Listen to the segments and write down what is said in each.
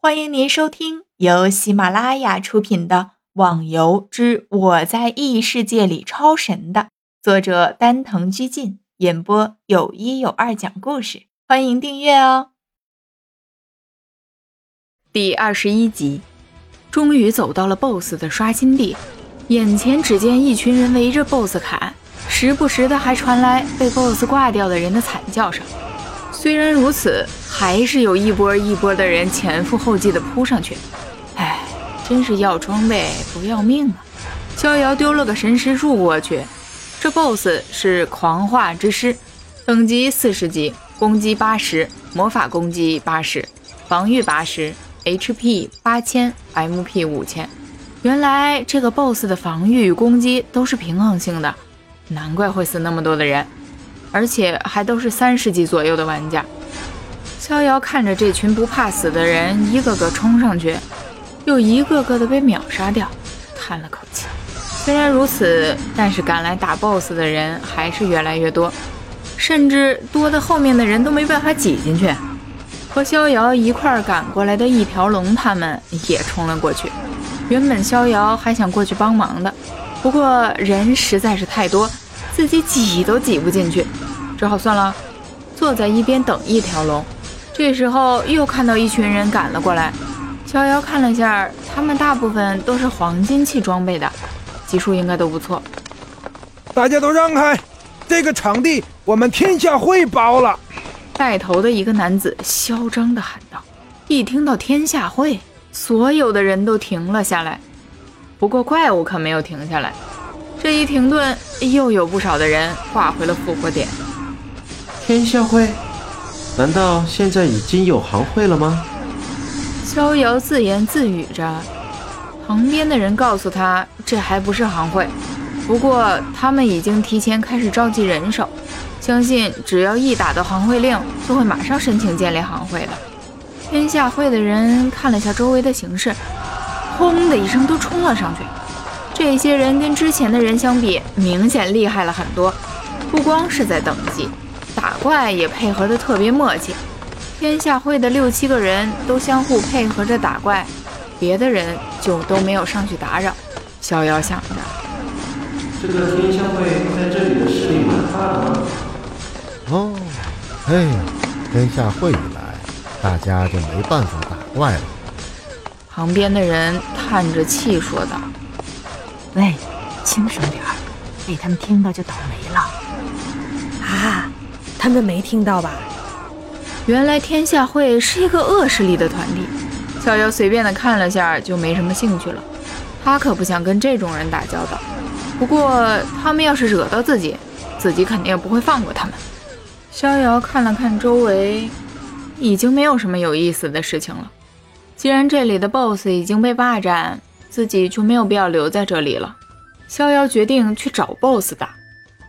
欢迎您收听由喜马拉雅出品的《网游之我在异世界里超神》的作者丹藤居进演播，有一有二讲故事。欢迎订阅哦。第二十一集，终于走到了 BOSS 的刷新地，眼前只见一群人围着 BOSS 砍，时不时的还传来被 BOSS 挂掉的人的惨叫声。虽然如此，还是有一波一波的人前赴后继的扑上去。哎，真是要装备不要命啊！逍遥丢了个神识柱过去，这 BOSS 是狂化之师，等级四十级，攻击八十，魔法攻击八十，防御八十，HP 八千，MP 五千。原来这个 BOSS 的防御与攻击都是平衡性的，难怪会死那么多的人。而且还都是三十级左右的玩家。逍遥看着这群不怕死的人一个个冲上去，又一个个的被秒杀掉，叹了口气。虽然如此，但是赶来打 BOSS 的人还是越来越多，甚至多的后面的人都没办法挤进去。和逍遥一块赶过来的一条龙他们也冲了过去。原本逍遥还想过去帮忙的，不过人实在是太多。自己挤都挤不进去，只好算了，坐在一边等一条龙。这时候又看到一群人赶了过来，逍遥看了下，他们大部分都是黄金器装备的，级数应该都不错。大家都让开，这个场地我们天下会包了。带头的一个男子嚣张地喊道。一听到天下会，所有的人都停了下来，不过怪物可没有停下来。这一停顿，又有不少的人挂回了复活点。天下会？难道现在已经有行会了吗？逍遥自言自语着。旁边的人告诉他，这还不是行会，不过他们已经提前开始召集人手，相信只要一打到行会令，就会马上申请建立行会的。天下会的人看了下周围的形势，轰的一声都冲了上去。这些人跟之前的人相比，明显厉害了很多。不光是在等级，打怪也配合的特别默契。天下会的六七个人都相互配合着打怪，别的人就都没有上去打扰。逍遥想着，这个天下会在这里的势力蛮大的吗？哦，哎呀，天下会一来，大家就没办法打怪了。旁边的人叹着气说道。喂，轻声点儿，被他们听到就倒霉了。啊，他们没听到吧？原来天下会是一个恶势力的团体。逍遥随便的看了下，就没什么兴趣了。他可不想跟这种人打交道。不过他们要是惹到自己，自己肯定不会放过他们。逍遥看了看周围，已经没有什么有意思的事情了。既然这里的 BOSS 已经被霸占。自己就没有必要留在这里了。逍遥决定去找 BOSS 打，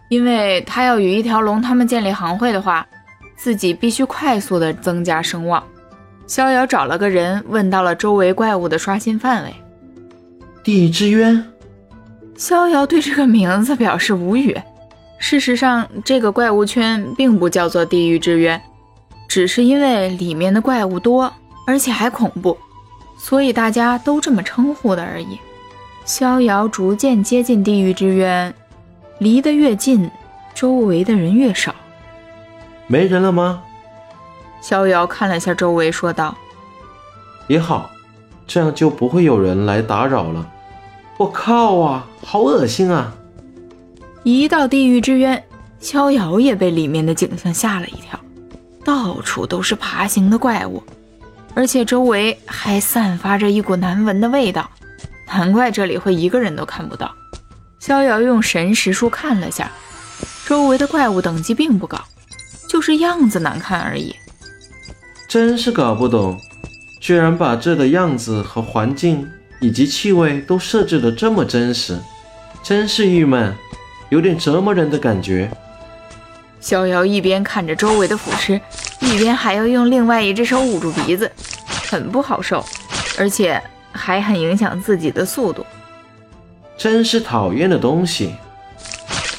因为他要与一条龙他们建立行会的话，自己必须快速的增加声望。逍遥找了个人问到了周围怪物的刷新范围。地狱之渊。逍遥对这个名字表示无语。事实上，这个怪物圈并不叫做地狱之渊，只是因为里面的怪物多，而且还恐怖。所以大家都这么称呼的而已。逍遥逐渐接近地狱之渊，离得越近，周围的人越少。没人了吗？逍遥看了下周围，说道：“也好，这样就不会有人来打扰了。”我靠啊，好恶心啊！一到地狱之渊，逍遥也被里面的景象吓了一跳，到处都是爬行的怪物。而且周围还散发着一股难闻的味道，难怪这里会一个人都看不到。逍遥用神识术看了下，周围的怪物等级并不高，就是样子难看而已。真是搞不懂，居然把这的样子和环境以及气味都设置的这么真实，真是郁闷，有点折磨人的感觉。逍遥一边看着周围的腐尸，一边还要用另外一只手捂住鼻子，很不好受，而且还很影响自己的速度。真是讨厌的东西！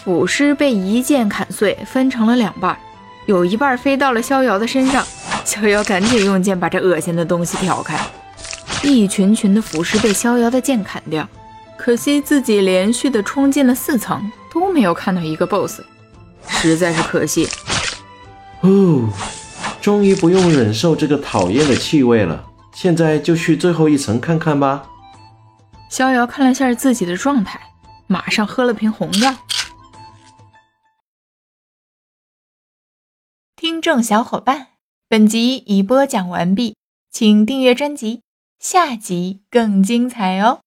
腐尸被一剑砍碎，分成了两半，有一半飞到了逍遥的身上。逍遥赶紧用剑把这恶心的东西挑开。一群群的腐尸被逍遥的剑砍掉。可惜自己连续的冲进了四层，都没有看到一个 BOSS，实在是可惜。哦，终于不用忍受这个讨厌的气味了。现在就去最后一层看看吧。逍遥看了下自己的状态，马上喝了瓶红药。听众小伙伴，本集已播讲完毕，请订阅专辑，下集更精彩哦。